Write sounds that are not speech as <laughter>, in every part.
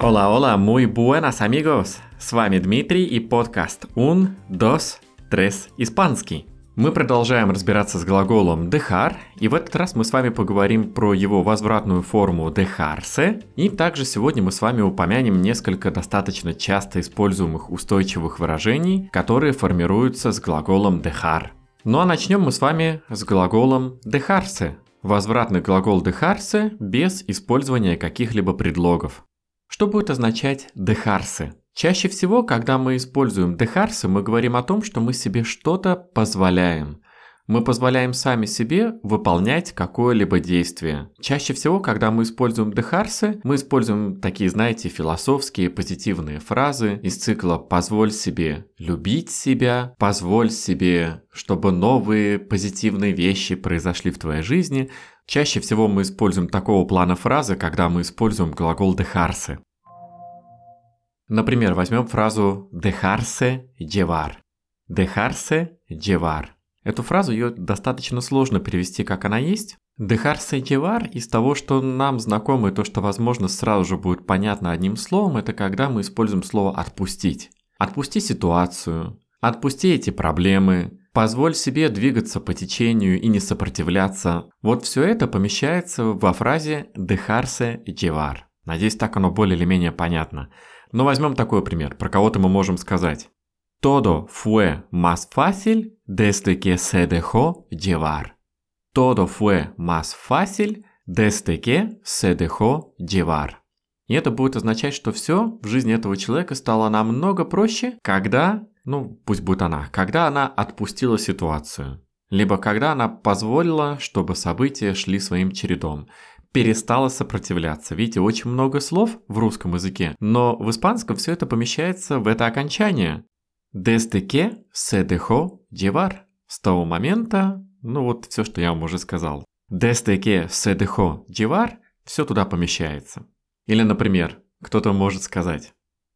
Hola, hola, muy buenas amigos! С вами Дмитрий и подкаст Un, Dos, Tres Испанский. Мы продолжаем разбираться с глаголом dejar, и в этот раз мы с вами поговорим про его возвратную форму dejarse, и также сегодня мы с вами упомянем несколько достаточно часто используемых устойчивых выражений, которые формируются с глаголом dejar. Ну а начнем мы с вами с глаголом dejarse. Возвратный глагол dejarse без использования каких-либо предлогов. Что будет означать dejarse? Чаще всего, когда мы используем dejarse, мы говорим о том, что мы себе что-то позволяем. Мы позволяем сами себе выполнять какое-либо действие. Чаще всего, когда мы используем dejarse, мы используем такие, знаете, философские позитивные фразы из цикла «позволь себе любить себя», «позволь себе, чтобы новые позитивные вещи произошли в твоей жизни», Чаще всего мы используем такого плана фразы, когда мы используем глагол dejarse. Например, возьмем фразу dejarse llevar. Dejarse llevar. Эту фразу ее достаточно сложно перевести, как она есть. Dejarse llevar из того, что нам знакомо и то, что, возможно, сразу же будет понятно одним словом, это когда мы используем слово «отпустить». Отпусти ситуацию, отпусти эти проблемы, Позволь себе двигаться по течению и не сопротивляться. Вот все это помещается во фразе «dejarse llevar». Надеюсь, так оно более или менее понятно. Но возьмем такой пример. Про кого-то мы можем сказать «Todo fue más fácil desde que se dejó llevar». «Todo fue más fácil desde que se dejó llevar». И это будет означать, что все в жизни этого человека стало намного проще, когда ну пусть будет она, когда она отпустила ситуацию, либо когда она позволила, чтобы события шли своим чередом, перестала сопротивляться. Видите, очень много слов в русском языке, но в испанском все это помещается в это окончание. Desde que se dejó llevar. С того момента, ну вот все, что я вам уже сказал. Desde que se dejó llevar, все туда помещается. Или, например, кто-то может сказать,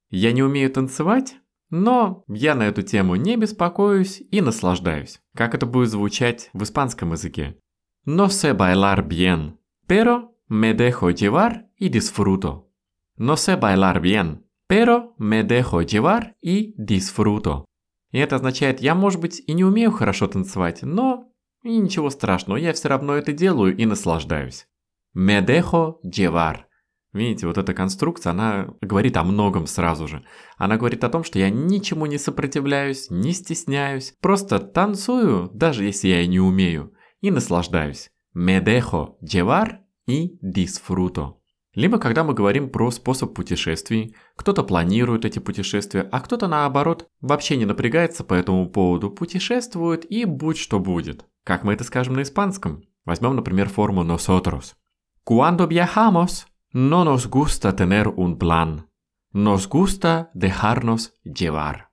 я не умею танцевать, но я на эту тему не беспокоюсь и наслаждаюсь. Как это будет звучать в испанском языке? No sé bailar bien, pero me dejo llevar y disfruto. No sé bailar bien, pero me dejo llevar y disfruto. И это означает, я, может быть, и не умею хорошо танцевать, но и ничего страшного, я все равно это делаю и наслаждаюсь. Me dejo llevar. Видите, вот эта конструкция, она говорит о многом сразу же. Она говорит о том, что я ничему не сопротивляюсь, не стесняюсь, просто танцую, даже если я и не умею, и наслаждаюсь. Me dejo llevar и disfruto. Либо когда мы говорим про способ путешествий, кто-то планирует эти путешествия, а кто-то наоборот вообще не напрягается по этому поводу, путешествует и будь что будет. Как мы это скажем на испанском? Возьмем, например, форму nosotros. Cuando viajamos, No nos gusta tener un plan. Nos gusta dejarnos llevar.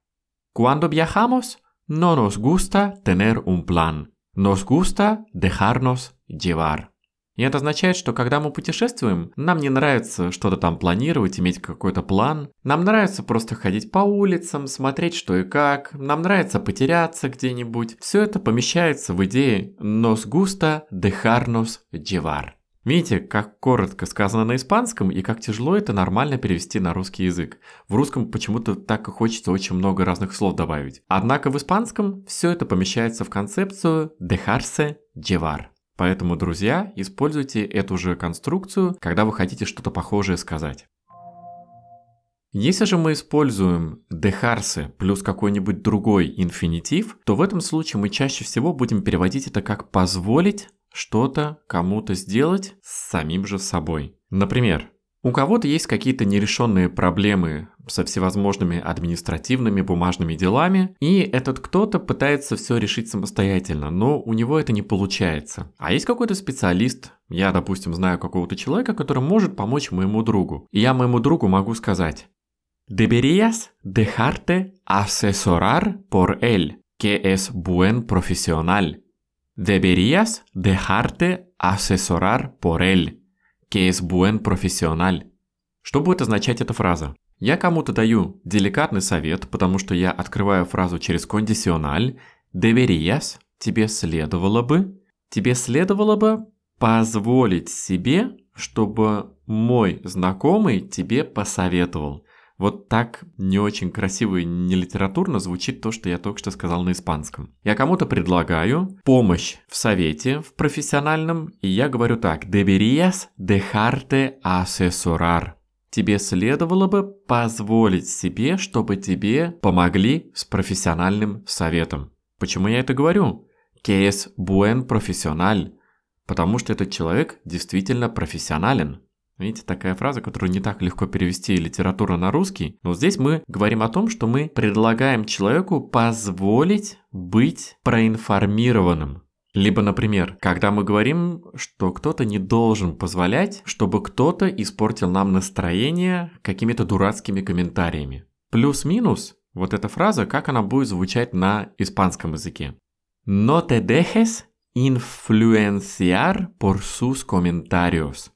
Cuando viajamos, no nos gusta tener un plan. Nos gusta dejarnos llevar. И это означает, что когда мы путешествуем, нам не нравится что-то там планировать, иметь какой-то план. Нам нравится просто ходить по улицам, смотреть что и как. Нам нравится потеряться где-нибудь. Все это помещается в идее «nos gusta dejarnos llevar». Видите, как коротко сказано на испанском и как тяжело это нормально перевести на русский язык. В русском почему-то так и хочется очень много разных слов добавить. Однако в испанском все это помещается в концепцию dejarse llevar. Поэтому, друзья, используйте эту же конструкцию, когда вы хотите что-то похожее сказать. Если же мы используем dejarse плюс какой-нибудь другой инфинитив, то в этом случае мы чаще всего будем переводить это как позволить что-то кому-то сделать с самим же собой. Например, у кого-то есть какие-то нерешенные проблемы со всевозможными административными бумажными делами, и этот кто-то пытается все решить самостоятельно, но у него это не получается. А есть какой-то специалист, я, допустим, знаю какого-то человека, который может помочь моему другу. И я моему другу могу сказать, Deberías dejarte asesorar por él, que es buen profesional. Deberías dejarte asesorar por él, que es buen profesional. Что будет означать эта фраза? Я кому-то даю деликатный совет, потому что я открываю фразу через кондициональ, deberías – тебе следовало бы, тебе следовало бы позволить себе, чтобы мой знакомый тебе посоветовал. Вот так не очень красиво и не литературно звучит то, что я только что сказал на испанском. Я кому-то предлагаю помощь в совете, в профессиональном, и я говорю так. Deberías dejarte asesorar. Тебе следовало бы позволить себе, чтобы тебе помогли с профессиональным советом. Почему я это говорю? Que es buen profesional. Потому что этот человек действительно профессионален. Видите, такая фраза, которую не так легко перевести литературу на русский. Но здесь мы говорим о том, что мы предлагаем человеку позволить быть проинформированным. Либо, например, когда мы говорим, что кто-то не должен позволять, чтобы кто-то испортил нам настроение какими-то дурацкими комментариями. Плюс-минус, вот эта фраза, как она будет звучать на испанском языке. No te dejes influenciar por sus comentarios.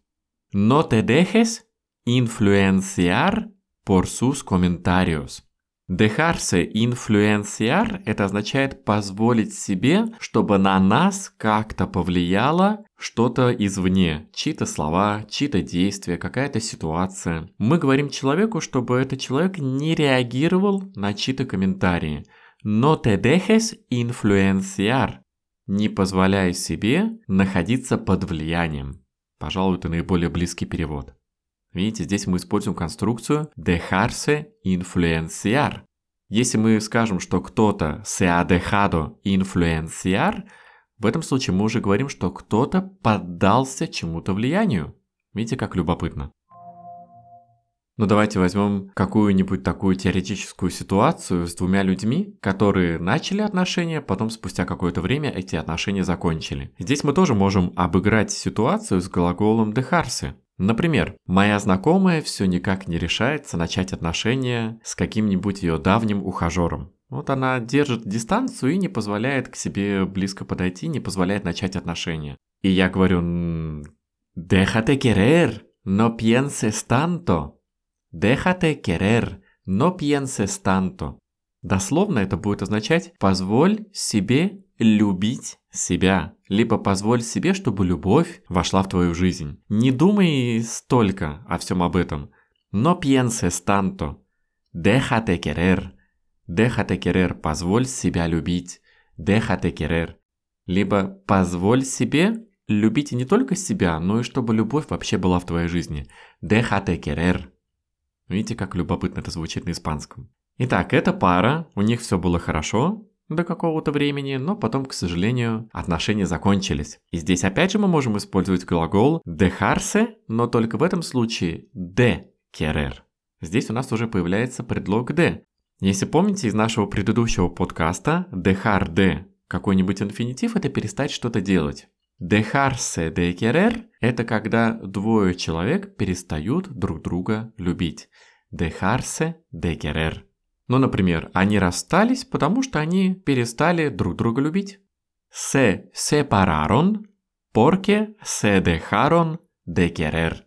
No te dejes influenciar por sus comentarios. Dejarse influenciar – это означает позволить себе, чтобы на нас как-то повлияло что-то извне, чьи-то слова, чьи-то действия, какая-то ситуация. Мы говорим человеку, чтобы этот человек не реагировал на чьи-то комментарии. No te dejes influenciar. Не позволяй себе находиться под влиянием. Пожалуй, это наиболее близкий перевод. Видите, здесь мы используем конструкцию dejarse influenciar. Если мы скажем, что кто-то se ha dejado influenciar, в этом случае мы уже говорим, что кто-то поддался чему-то влиянию. Видите, как любопытно. Ну давайте возьмем какую-нибудь такую теоретическую ситуацию с двумя людьми, которые начали отношения, потом спустя какое-то время эти отношения закончили. Здесь мы тоже можем обыграть ситуацию с глаголом dejarse. Например, моя знакомая все никак не решается начать отношения с каким-нибудь ее давним ухажером. Вот она держит дистанцию и не позволяет к себе близко подойти, не позволяет начать отношения. И я говорю, déjate querer, no pienses tanto. Déjate querer, no pienses tanto. Дословно это будет означать «позволь себе любить себя», либо «позволь себе, чтобы любовь вошла в твою жизнь». Не думай столько о всем об этом. No pienses tanto. Déjate querer. Déjate querer. Позволь себя любить. Déjate querer. Либо позволь себе любить не только себя, но и чтобы любовь вообще была в твоей жизни. Déjate querer. Видите, как любопытно это звучит на испанском. Итак, эта пара, у них все было хорошо до какого-то времени, но потом, к сожалению, отношения закончились. И здесь опять же мы можем использовать глагол dejarse, но только в этом случае de querer. Здесь у нас уже появляется предлог de. Если помните из нашего предыдущего подкаста, dejar de какой-нибудь инфинитив – это перестать что-то делать. Dejarse de querer – это когда двое человек перестают друг друга любить. Dejarse de querer. Ну, например, они расстались, потому что они перестали друг друга любить. Se separaron porque se dejaron de querer.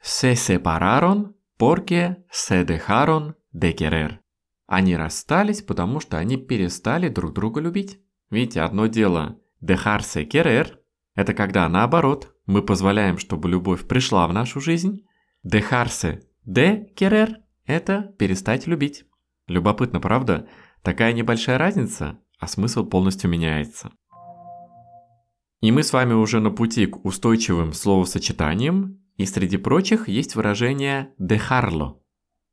Se separaron porque se dejaron de querer. Они расстались, потому что они перестали друг друга любить. Видите, одно дело dejarse querer – это когда, наоборот, мы позволяем, чтобы любовь пришла в нашу жизнь. Dejarse de querer – это перестать любить. Любопытно, правда? Такая небольшая разница, а смысл полностью меняется. И мы с вами уже на пути к устойчивым словосочетаниям, и среди прочих есть выражение dejarlo.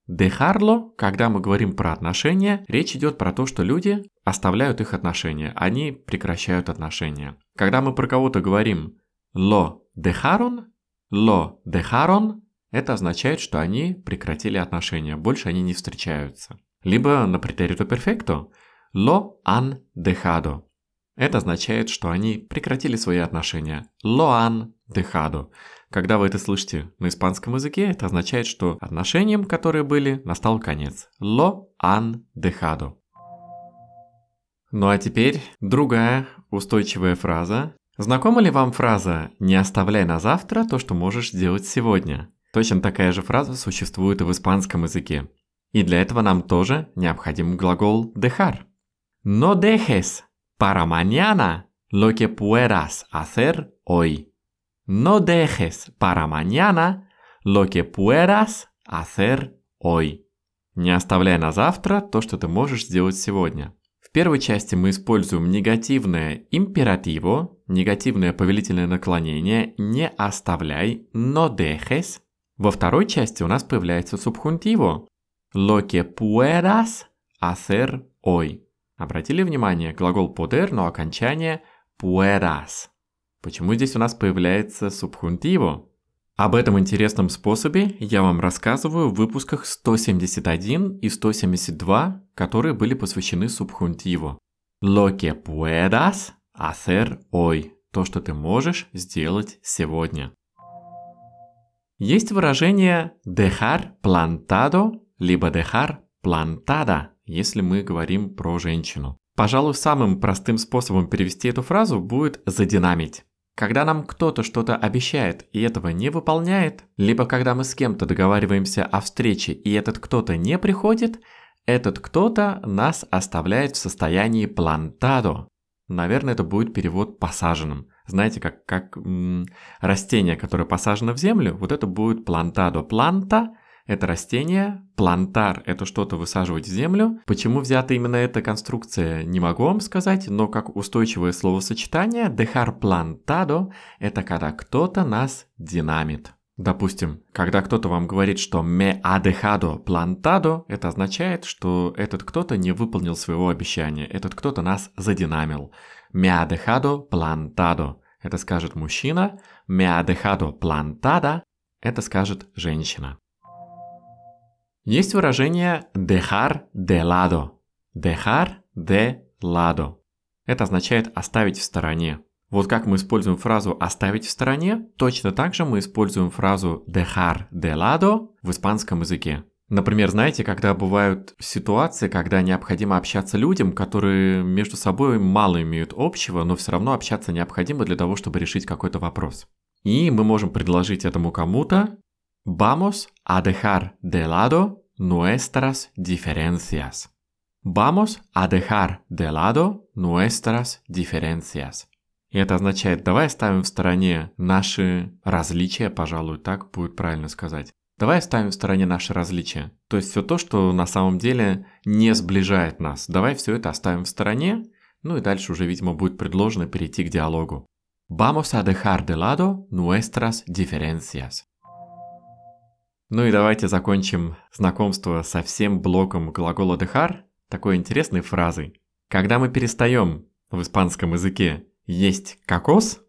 Dejarlo, когда мы говорим про отношения, речь идет про то, что люди оставляют их отношения, они прекращают отношения. Когда мы про кого-то говорим «lo dejaron», «lo dejaron», это означает, что они прекратили отношения, больше они не встречаются. Либо на претерито перфекто «lo han dejado». Это означает, что они прекратили свои отношения. «Lo han dejado». Когда вы это слышите на испанском языке, это означает, что отношениям, которые были, настал конец. «Lo han dejado». Ну а теперь другая устойчивая фраза. Знакома ли вам фраза «не оставляй на завтра то, что можешь сделать сегодня»? Точно такая же фраза существует и в испанском языке. И для этого нам тоже необходим глагол dejar. No dejes para mañana lo que puedas hacer hoy. No dejes para mañana lo que puedas hacer hoy. Не оставляй на завтра то, что ты можешь сделать сегодня. В первой части мы используем негативное императиво, негативное повелительное наклонение «не оставляй», «no dejes». Во второй части у нас появляется субхунтиво «lo que puedas hacer hoy». Обратили внимание, глагол poder, но окончание puedas. Почему здесь у нас появляется субхунтиво? Об этом интересном способе я вам рассказываю в выпусках 171 и 172, которые были посвящены субхунтиву. Lo que puedas hacer hoy. То, что ты можешь сделать сегодня. Есть выражение dejar plantado, либо dejar plantada, если мы говорим про женщину. Пожалуй, самым простым способом перевести эту фразу будет задинамить. Когда нам кто-то что-то обещает и этого не выполняет, либо когда мы с кем-то договариваемся о встрече и этот кто-то не приходит, этот кто-то нас оставляет в состоянии плантадо. Наверное, это будет перевод посаженным. Знаете, как, как м- растение, которое посажено в землю, вот это будет плантадо. Планта это растение, плантар – это что-то высаживать в землю. Почему взята именно эта конструкция, не могу вам сказать, но как устойчивое словосочетание «dejar plantado» – это когда кто-то нас динамит. Допустим, когда кто-то вам говорит, что me ha dejado plantado, это означает, что этот кто-то не выполнил своего обещания, этот кто-то нас задинамил. Me ha dejado plantado – это скажет мужчина, me ha dejado plantada – это скажет женщина. Есть выражение dejar de lado. Dejar de lado. Это означает оставить в стороне. Вот как мы используем фразу «оставить в стороне», точно так же мы используем фразу «dejar de lado» в испанском языке. Например, знаете, когда бывают ситуации, когда необходимо общаться людям, которые между собой мало имеют общего, но все равно общаться необходимо для того, чтобы решить какой-то вопрос. И мы можем предложить этому кому-то Vamos a dejar de lado nuestras diferencias. Vamos a dejar de lado nuestras diferencias. И это означает, давай оставим в стороне наши различия, пожалуй, так будет правильно сказать. Давай оставим в стороне наши различия. То есть все то, что на самом деле не сближает нас. Давай все это оставим в стороне. Ну и дальше уже, видимо, будет предложено перейти к диалогу. Vamos a dejar de lado nuestras diferencias. Ну и давайте закончим знакомство со всем блоком глагола dejar такой интересной фразой. Когда мы перестаем в испанском языке есть кокос,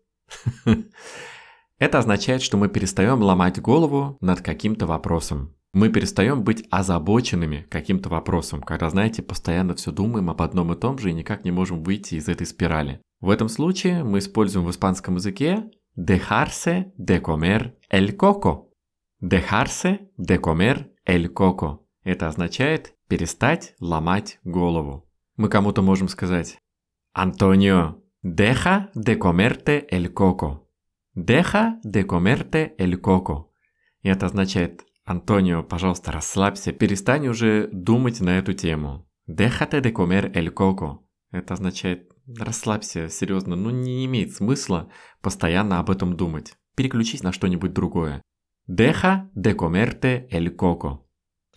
<laughs> это означает, что мы перестаем ломать голову над каким-то вопросом. Мы перестаем быть озабоченными каким-то вопросом, когда, знаете, постоянно все думаем об одном и том же и никак не можем выйти из этой спирали. В этом случае мы используем в испанском языке dejarse de comer el coco. Dejarse de comer el coco. Это означает перестать ломать голову. Мы кому-то можем сказать Антонио, deja de comerte el coco. Deja de comerte el coco. Это означает Антонио, пожалуйста, расслабься, перестань уже думать на эту тему. Déjate de comer el coco. Это означает расслабься, серьезно, ну не имеет смысла постоянно об этом думать. Переключись на что-нибудь другое. Deja de comerte el coco.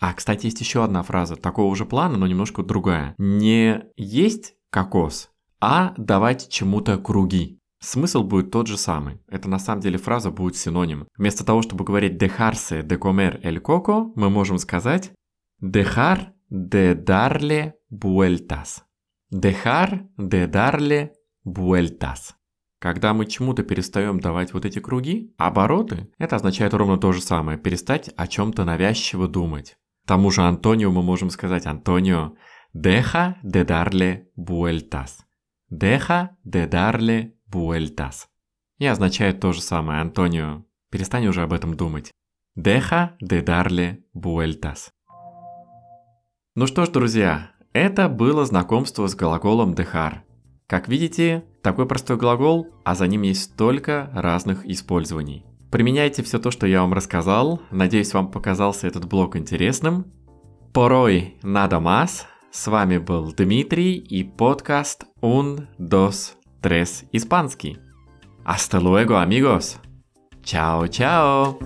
А, кстати, есть еще одна фраза такого же плана, но немножко другая. Не есть кокос, а давать чему-то круги. Смысл будет тот же самый. Это на самом деле фраза будет синоним. Вместо того, чтобы говорить dejarse de comer el coco, мы можем сказать dejar de darle vueltas. Dejar de darle vueltas. Когда мы чему-то перестаем давать вот эти круги, обороты, это означает ровно то же самое, перестать о чем-то навязчиво думать. Тому же Антонио мы можем сказать Антонио, deja de darle vueltas. Deja de darle vueltas. И означает то же самое, Антонио, перестань уже об этом думать. Deja de darle vueltas. Ну что ж, друзья, это было знакомство с глаголом dejar. Как видите, такой простой глагол, а за ним есть столько разных использований. Применяйте все то, что я вам рассказал. Надеюсь, вам показался этот блок интересным. Порой надо más. С вами был Дмитрий и подкаст Un, Dos, Tres Испанский. Hasta luego, amigos. Чао-чао.